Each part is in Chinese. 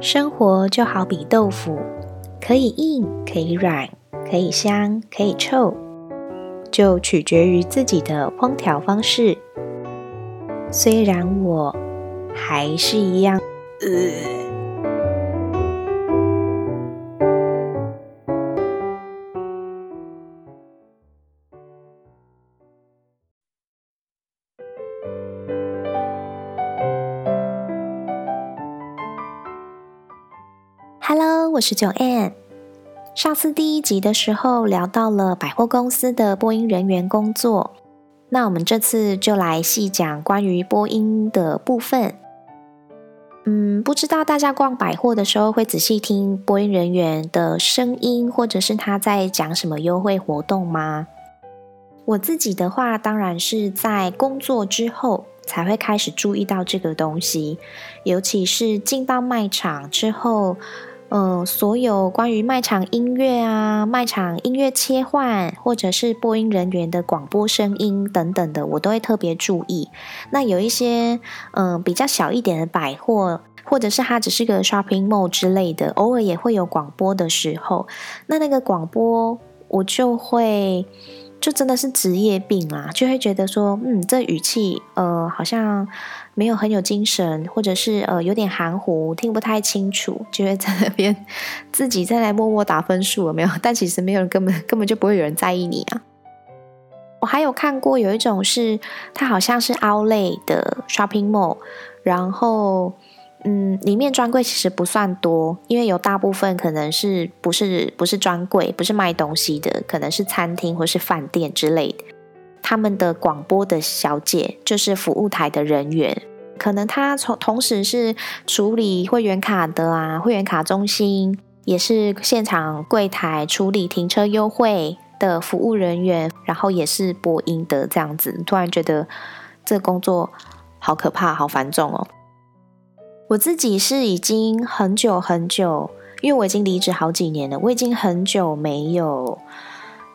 生活就好比豆腐，可以硬，可以软，可以香，可以臭，就取决于自己的烹调方式。虽然我还是一样，呃。我是九 n，。上次第一集的时候聊到了百货公司的播音人员工作，那我们这次就来细讲关于播音的部分。嗯，不知道大家逛百货的时候会仔细听播音人员的声音，或者是他在讲什么优惠活动吗？我自己的话，当然是在工作之后才会开始注意到这个东西，尤其是进到卖场之后。嗯，所有关于卖场音乐啊、卖场音乐切换，或者是播音人员的广播声音等等的，我都会特别注意。那有一些嗯比较小一点的百货，或者是它只是个 shopping mall 之类的，偶尔也会有广播的时候，那那个广播我就会。就真的是职业病啊，就会觉得说，嗯，这语气，呃，好像没有很有精神，或者是呃有点含糊，听不太清楚，就会在那边自己再来默默打分数，有没有？但其实没有人根本根本就不会有人在意你啊。我还有看过有一种是，它好像是 Outlet 的 Shopping Mall，然后。嗯，里面专柜其实不算多，因为有大部分可能是不是不是专柜，不是卖东西的，可能是餐厅或是饭店之类的。他们的广播的小姐就是服务台的人员，可能他从同时是处理会员卡的啊，会员卡中心也是现场柜台处理停车优惠的服务人员，然后也是播音的这样子。突然觉得这工作好可怕，好繁重哦。我自己是已经很久很久，因为我已经离职好几年了，我已经很久没有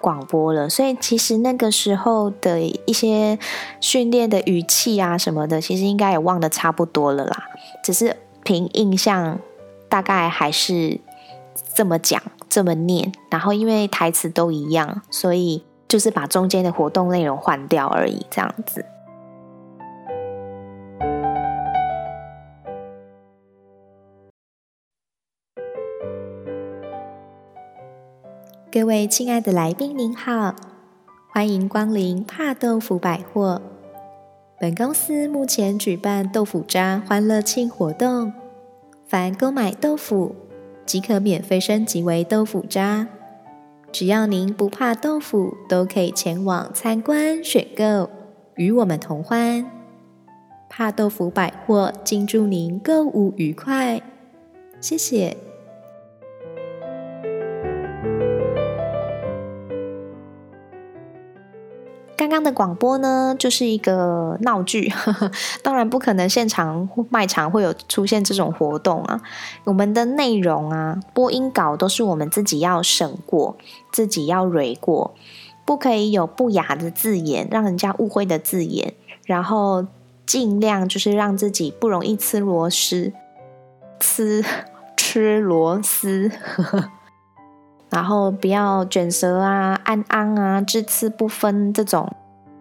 广播了，所以其实那个时候的一些训练的语气啊什么的，其实应该也忘得差不多了啦。只是凭印象，大概还是这么讲、这么念，然后因为台词都一样，所以就是把中间的活动内容换掉而已，这样子。各位亲爱的来宾，您好，欢迎光临帕豆腐百货。本公司目前举办豆腐渣欢乐庆活动，凡购买豆腐即可免费升级为豆腐渣。只要您不怕豆腐，都可以前往参观选购，与我们同欢。帕豆腐百货，敬祝您购物愉快，谢谢。刚刚的广播呢，就是一个闹剧，当然不可能现场卖场会有出现这种活动啊。我们的内容啊，播音稿都是我们自己要审过，自己要蕊过，不可以有不雅的字眼，让人家误会的字眼，然后尽量就是让自己不容易吃螺丝，吃吃螺丝。然后不要卷舌啊、安安啊、字次不分这种，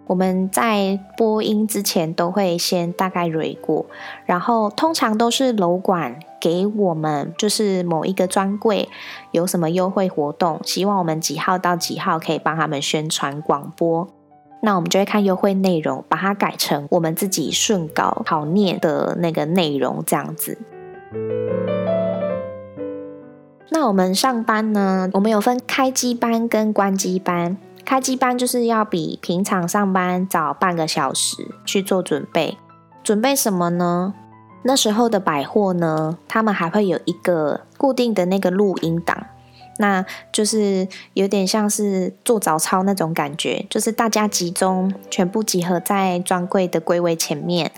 我们在播音之前都会先大概蕊过，然后通常都是楼管给我们，就是某一个专柜有什么优惠活动，希望我们几号到几号可以帮他们宣传广播，那我们就会看优惠内容，把它改成我们自己顺稿好念的那个内容，这样子。那我们上班呢？我们有分开机班跟关机班。开机班就是要比平常上班早半个小时去做准备。准备什么呢？那时候的百货呢，他们还会有一个固定的那个录音档，那就是有点像是做早操那种感觉，就是大家集中全部集合在专柜的柜位前面，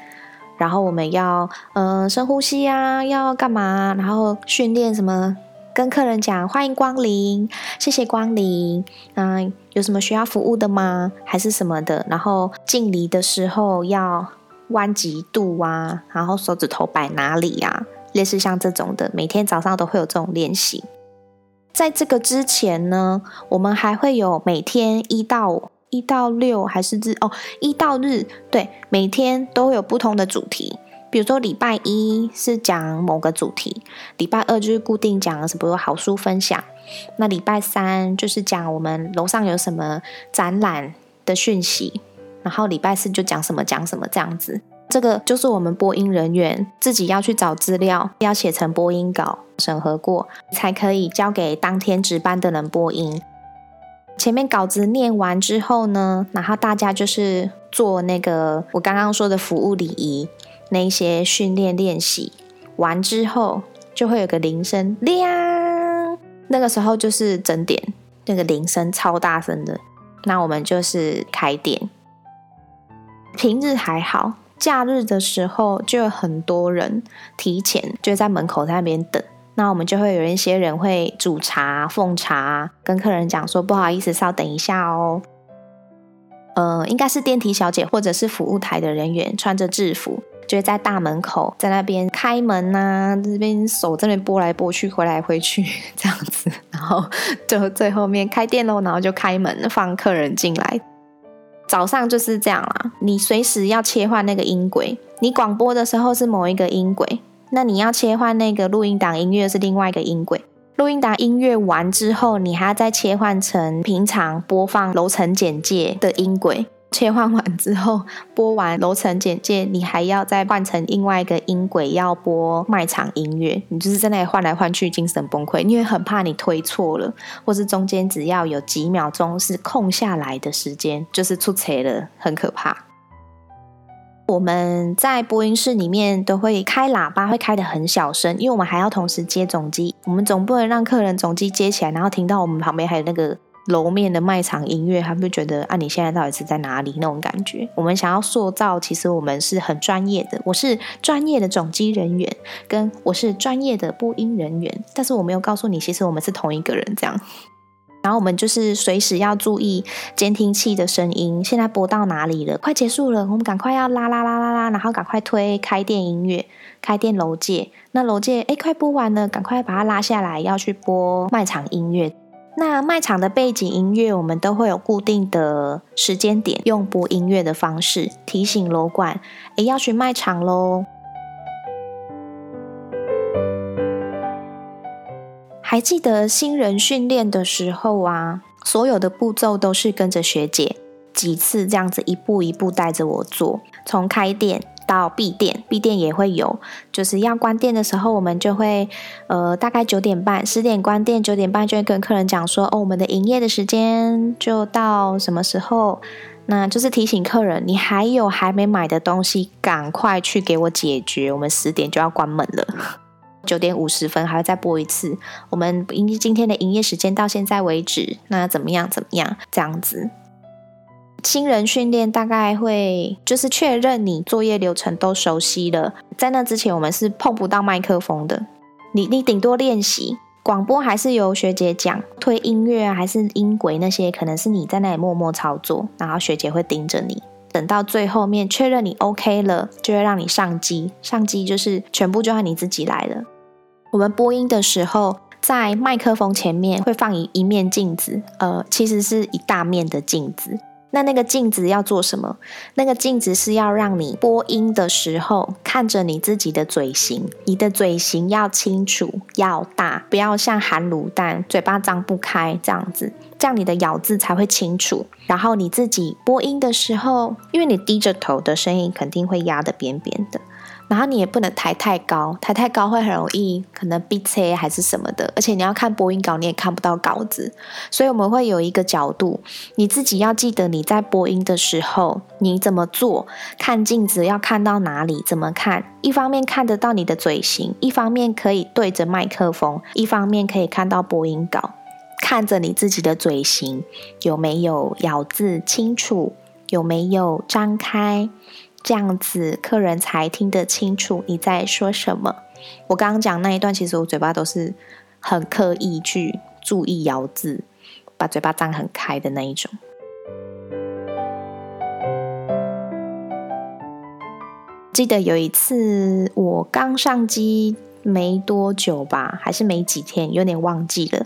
然后我们要嗯深呼吸啊，要干嘛？然后训练什么？跟客人讲欢迎光临，谢谢光临。嗯，有什么需要服务的吗？还是什么的？然后敬礼的时候要弯几度啊？然后手指头摆哪里呀？类似像这种的，每天早上都会有这种练习。在这个之前呢，我们还会有每天一到一到六还是日哦一到日对，每天都会有不同的主题。比如说礼拜一是讲某个主题，礼拜二就是固定讲什么好书分享，那礼拜三就是讲我们楼上有什么展览的讯息，然后礼拜四就讲什么讲什么这样子。这个就是我们播音人员自己要去找资料，要写成播音稿，审核过才可以交给当天值班的人播音。前面稿子念完之后呢，然后大家就是做那个我刚刚说的服务礼仪。那些训练练习完之后，就会有个铃声亮，那个时候就是整点，那个铃声超大声的。那我们就是开店。平日还好，假日的时候就有很多人提前就在门口在那边等。那我们就会有一些人会煮茶、奉茶，跟客人讲说：“不好意思，稍等一下哦。”呃，应该是电梯小姐或者是服务台的人员，穿着制服。就在大门口，在那边开门呐，这边手这边拨来拨去，回来回去这样子，然后就最后面开店喽，然后就开门放客人进来。早上就是这样啦，你随时要切换那个音轨，你广播的时候是某一个音轨，那你要切换那个录音档音乐是另外一个音轨。录音档音乐完之后，你还要再切换成平常播放楼层简介的音轨。切换完之后，播完楼层简介，你还要再换成另外一个音轨，要播卖场音乐。你就是在那里换来换去，精神崩溃，因为很怕你推错了，或是中间只要有几秒钟是空下来的时间，就是出错了，很可怕。我们在播音室里面都会开喇叭，会开的很小声，因为我们还要同时接总机，我们总不能让客人总机接起来，然后听到我们旁边还有那个。楼面的卖场音乐，他们就觉得啊，你现在到底是在哪里？那种感觉，我们想要塑造，其实我们是很专业的。我是专业的总机人员，跟我是专业的播音人员，但是我没有告诉你，其实我们是同一个人。这样，然后我们就是随时要注意监听器的声音，现在播到哪里了？快结束了，我们赶快要拉拉拉拉拉，然后赶快推开店音乐，开店楼界。那楼界哎，快播完了，赶快把它拉下来，要去播卖场音乐。那卖场的背景音乐，我们都会有固定的时间点，用播音乐的方式提醒楼管，诶，要去卖场喽。还记得新人训练的时候啊，所有的步骤都是跟着学姐几次这样子一步一步带着我做，从开店。到闭店，闭店也会有，就是要关店的时候，我们就会，呃，大概九点半、十点关店，九点半就会跟客人讲说，哦，我们的营业的时间就到什么时候，那就是提醒客人，你还有还没买的东西，赶快去给我解决，我们十点就要关门了，九点五十分还要再播一次，我们营今天的营业时间到现在为止，那怎么样？怎么样？这样子。新人训练大概会就是确认你作业流程都熟悉了，在那之前我们是碰不到麦克风的。你你顶多练习广播，还是由学姐讲推音乐，还是音轨那些，可能是你在那里默默操作，然后学姐会盯着你。等到最后面确认你 OK 了，就会让你上机。上机就是全部就要你自己来了。我们播音的时候，在麦克风前面会放一一面镜子，呃，其实是一大面的镜子。那那个镜子要做什么？那个镜子是要让你播音的时候看着你自己的嘴型，你的嘴型要清楚、要大，不要像含卤蛋，嘴巴张不开这样子，这样你的咬字才会清楚。然后你自己播音的时候，因为你低着头的声音肯定会压得扁扁的。然后你也不能抬太高，抬太高会很容易可能闭车还是什么的，而且你要看播音稿，你也看不到稿子，所以我们会有一个角度，你自己要记得你在播音的时候你怎么做，看镜子要看到哪里，怎么看，一方面看得到你的嘴型，一方面可以对着麦克风，一方面可以看到播音稿，看着你自己的嘴型有没有咬字清楚，有没有张开。这样子，客人才听得清楚你在说什么。我刚刚讲那一段，其实我嘴巴都是很刻意去注意咬字，把嘴巴张很开的那一种。记得有一次我刚上机没多久吧，还是没几天，有点忘记了。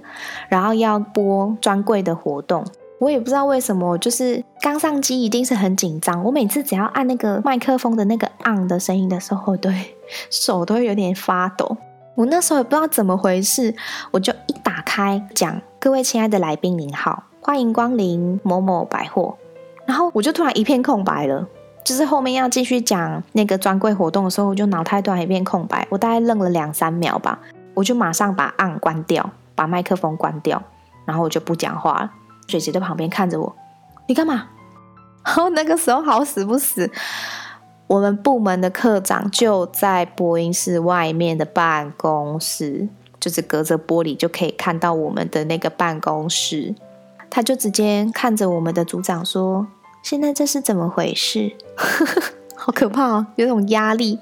然后要播专柜的活动，我也不知道为什么，就是刚上机一定是很紧张。我每次只要按那个麦克风的那个 on 的声音的时候，对手都会有点发抖。我那时候也不知道怎么回事，我就一打开讲：“各位亲爱的来宾您好，欢迎光临某某百货。”然后我就突然一片空白了。就是后面要继续讲那个专柜活动的时候，我就脑袋突然一片空白，我大概愣了两三秒吧，我就马上把按关掉，把麦克风关掉，然后我就不讲话了。水姐在旁边看着我，你干嘛？然后那个时候好死不死，我们部门的科长就在播音室外面的办公室，就是隔着玻璃就可以看到我们的那个办公室，他就直接看着我们的组长说。现在这是怎么回事？好可怕哦，有种压力。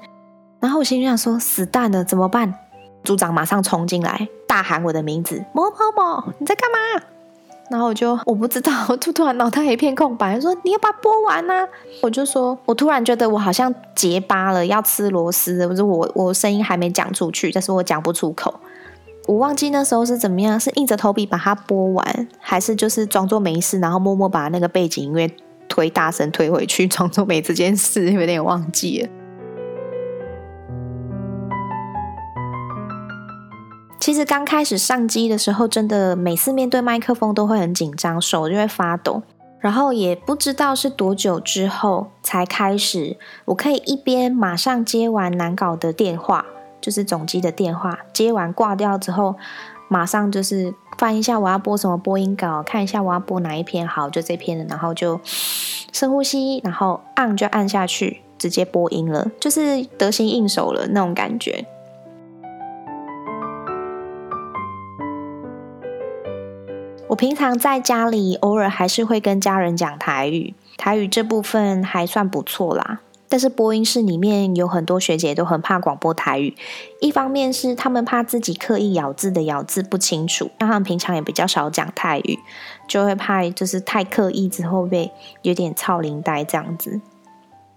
然后我心里想说：死蛋了，怎么办？组长马上冲进来，大喊我的名字：某某某，你在干嘛？然后我就我不知道，我突突然脑袋一片空白，说你要把播完呢。我就说，我突然觉得我好像结巴了，要吃螺丝。不是我，我声音还没讲出去，但是我讲不出口。我忘记那时候是怎么样，是硬着头皮把它播完，还是就是装作没事，然后默默把那个背景音乐。推大声推回去，装作没这件事，有点忘记了。其实刚开始上机的时候，真的每次面对麦克风都会很紧张，手就会发抖。然后也不知道是多久之后才开始，我可以一边马上接完难搞的电话，就是总机的电话，接完挂掉之后。马上就是翻一下我要播什么播音稿，看一下我要播哪一篇好，就这篇了，然后就深呼吸，然后按就按下去，直接播音了，就是得心应手了那种感觉。我平常在家里偶尔还是会跟家人讲台语，台语这部分还算不错啦。但是播音室里面有很多学姐都很怕广播台语，一方面是他们怕自己刻意咬字的咬字不清楚，那他们平常也比较少讲泰语，就会怕就是太刻意之后被有点操灵呆这样子。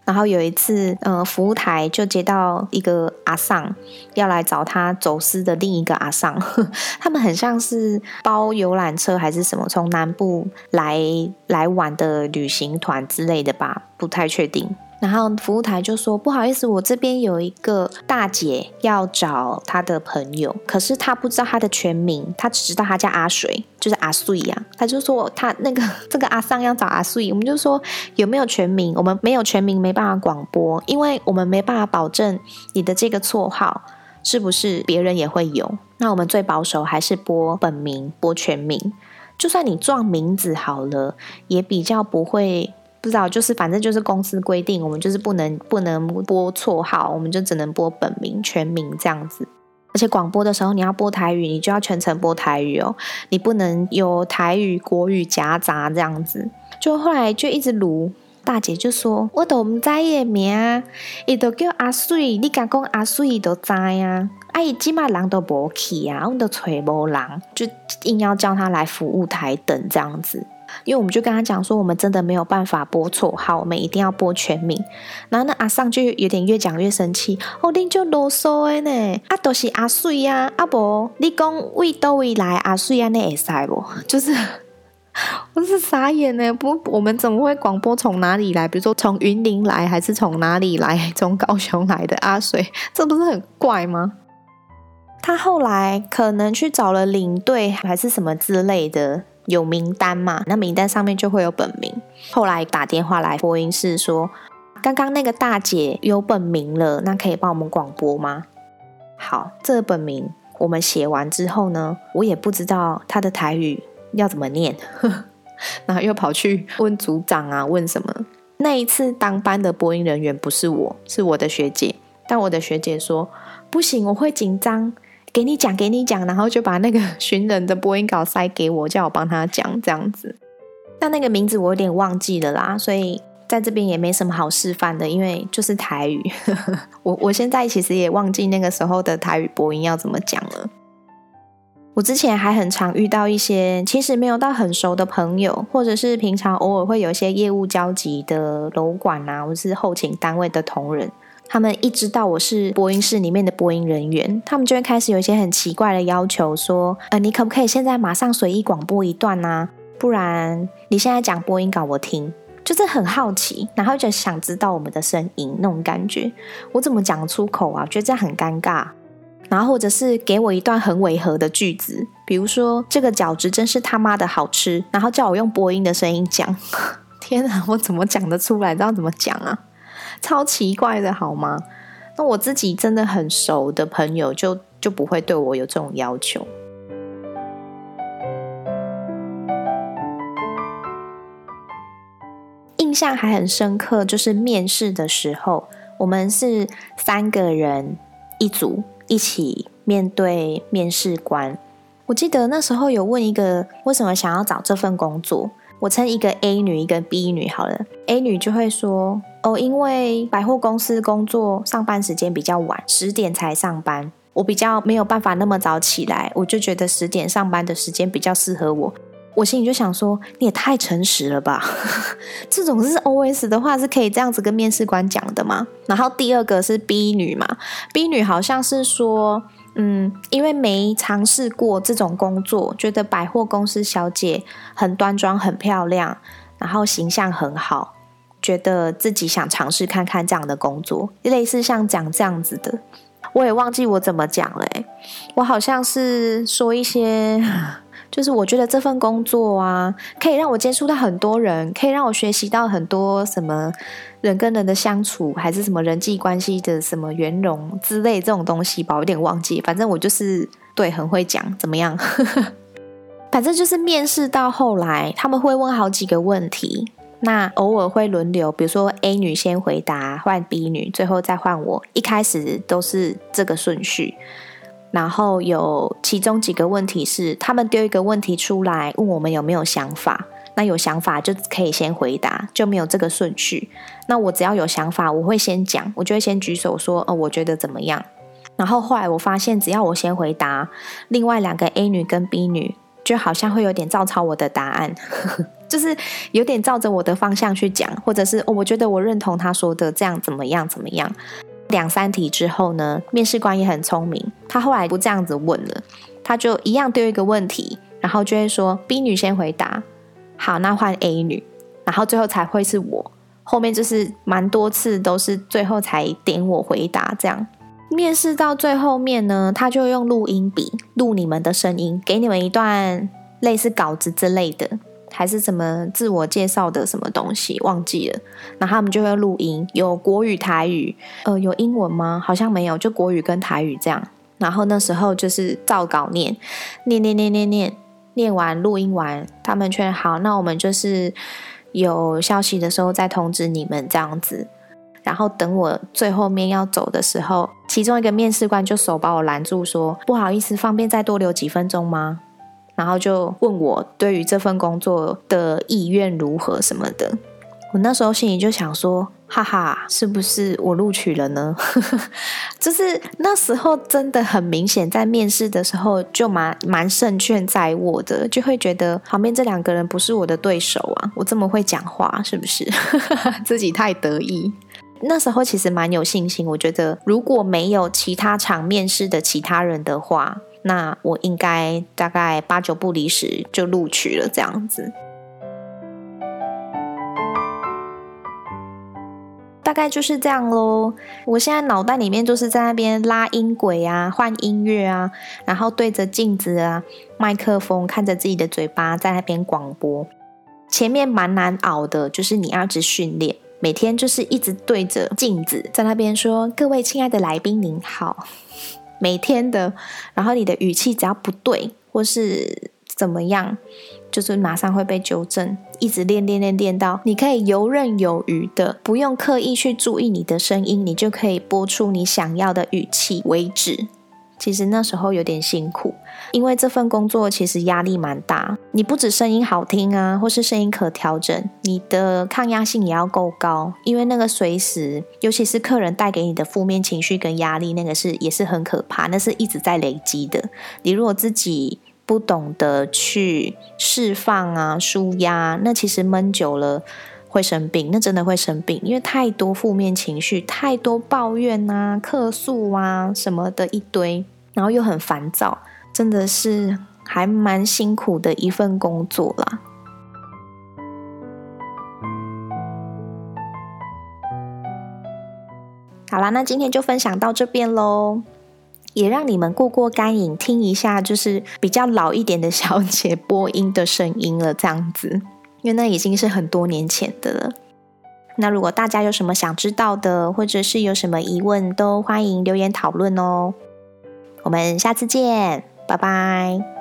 然后有一次，呃，服务台就接到一个阿尚要来找他走私的另一个阿尚，他们很像是包游览车还是什么，从南部来来玩的旅行团之类的吧，不太确定。然后服务台就说：“不好意思，我这边有一个大姐要找她的朋友，可是她不知道她的全名，她只知道她叫阿水，就是阿水呀。她就说她那个这个阿桑要找阿水，我们就说有没有全名？我们没有全名，没办法广播，因为我们没办法保证你的这个绰号是不是别人也会有。那我们最保守还是播本名，播全名。就算你撞名字好了，也比较不会。”不知道，就是反正就是公司规定，我们就是不能不能播绰号，我们就只能播本名全名这样子。而且广播的时候，你要播台语，你就要全程播台语哦，你不能有台语国语夹杂这样子。就后来就一直录，大姐就说：“我都唔知伊名，伊都叫阿水，你敢讲阿水都知啊？阿姨起码人都无去啊，我们都找无人，就硬要叫他来服务台等这样子。”因为我们就跟他讲说，我们真的没有办法播错号，我们一定要播全名。然后那阿尚就有点越讲越生气，哦，你就啰嗦的呢，啊，都是阿水呀，阿伯，你讲为多位来阿水啊，那会使不？就是 我是傻眼呢，不，我们怎么会广播从哪里来？比如说从云林来，还是从哪里来？从高雄来的阿水，这不是很怪吗？他后来可能去找了领队，还是什么之类的。有名单嘛？那名单上面就会有本名。后来打电话来播音室说，刚刚那个大姐有本名了，那可以帮我们广播吗？好，这本名我们写完之后呢，我也不知道她的台语要怎么念，然后又跑去问组长啊，问什么？那一次当班的播音人员不是我，是我的学姐，但我的学姐说不行，我会紧张。给你讲，给你讲，然后就把那个寻人的播音稿塞给我，叫我帮他讲这样子。但那个名字我有点忘记了啦，所以在这边也没什么好示范的，因为就是台语。我我现在其实也忘记那个时候的台语播音要怎么讲了。我之前还很常遇到一些其实没有到很熟的朋友，或者是平常偶尔会有一些业务交集的楼管啊，或是后勤单位的同仁。他们一知道我是播音室里面的播音人员，他们就会开始有一些很奇怪的要求，说：“呃，你可不可以现在马上随意广播一段呢？不然你现在讲播音稿我听。”就是很好奇，然后就想知道我们的声音那种感觉。我怎么讲出口啊？觉得这样很尴尬。然后或者是给我一段很违和的句子，比如说这个饺子真是他妈的好吃，然后叫我用播音的声音讲。天啊，我怎么讲得出来？知道怎么讲啊？超奇怪的好吗？那我自己真的很熟的朋友，就就不会对我有这种要求。印象还很深刻，就是面试的时候，我们是三个人一组一起面对面试官。我记得那时候有问一个为什么想要找这份工作。我称一个 A 女，一个 B 女好了。A 女就会说：“哦，因为百货公司工作上班时间比较晚，十点才上班，我比较没有办法那么早起来，我就觉得十点上班的时间比较适合我。”我心里就想说：“你也太诚实了吧！这种是 OS 的话是可以这样子跟面试官讲的吗？”然后第二个是 B 女嘛，B 女好像是说。嗯，因为没尝试过这种工作，觉得百货公司小姐很端庄、很漂亮，然后形象很好，觉得自己想尝试看看这样的工作，类似像讲这样子的。我也忘记我怎么讲了，我好像是说一些。就是我觉得这份工作啊，可以让我接触到很多人，可以让我学习到很多什么人跟人的相处，还是什么人际关系的什么圆融之类这种东西吧，我有点忘记。反正我就是对很会讲，怎么样？反正就是面试到后来，他们会问好几个问题，那偶尔会轮流，比如说 A 女先回答，换 B 女，最后再换我。一开始都是这个顺序。然后有其中几个问题是，他们丢一个问题出来问我们有没有想法，那有想法就可以先回答，就没有这个顺序。那我只要有想法，我会先讲，我就会先举手说，哦，我觉得怎么样。然后后来我发现，只要我先回答，另外两个 A 女跟 B 女就好像会有点照抄我的答案，就是有点照着我的方向去讲，或者是，我觉得我认同他说的这样怎么样怎么样。两三题之后呢，面试官也很聪明，他后来不这样子问了，他就一样丢一个问题，然后就会说 B 女先回答，好，那换 A 女，然后最后才会是我，后面就是蛮多次都是最后才点我回答这样。面试到最后面呢，他就用录音笔录你们的声音，给你们一段类似稿子之类的。还是什么自我介绍的什么东西忘记了，然后他们就会录音，有国语、台语，呃，有英文吗？好像没有，就国语跟台语这样。然后那时候就是照稿念，念念念念念，念完录音完，他们却好，那我们就是有消息的时候再通知你们这样子。然后等我最后面要走的时候，其中一个面试官就手把我拦住，说：“不好意思，方便再多留几分钟吗？”然后就问我对于这份工作的意愿如何什么的，我那时候心里就想说，哈哈，是不是我录取了呢？就是那时候真的很明显，在面试的时候就蛮蛮胜券在握的，就会觉得旁边这两个人不是我的对手啊，我这么会讲话，是不是 自己太得意？那时候其实蛮有信心，我觉得如果没有其他场面试的其他人的话。那我应该大概八九不离十就录取了，这样子，大概就是这样喽。我现在脑袋里面就是在那边拉音轨啊，换音乐啊，然后对着镜子啊，麦克风看着自己的嘴巴在那边广播。前面蛮难熬的，就是你要一直训练，每天就是一直对着镜子在那边说：“各位亲爱的来宾，您好。”每天的，然后你的语气只要不对或是怎么样，就是马上会被纠正。一直练练练练到你可以游刃有余的，不用刻意去注意你的声音，你就可以播出你想要的语气为止。其实那时候有点辛苦，因为这份工作其实压力蛮大。你不止声音好听啊，或是声音可调整，你的抗压性也要够高。因为那个随时，尤其是客人带给你的负面情绪跟压力，那个是也是很可怕，那是一直在累积的。你如果自己不懂得去释放啊、舒压，那其实闷久了，会生病，那真的会生病，因为太多负面情绪，太多抱怨啊、客诉啊什么的一堆，然后又很烦躁，真的是还蛮辛苦的一份工作啦。好啦，那今天就分享到这边喽，也让你们过过干瘾，听一下就是比较老一点的小姐播音的声音了，这样子。因为那已经是很多年前的了。那如果大家有什么想知道的，或者是有什么疑问，都欢迎留言讨论哦。我们下次见，拜拜。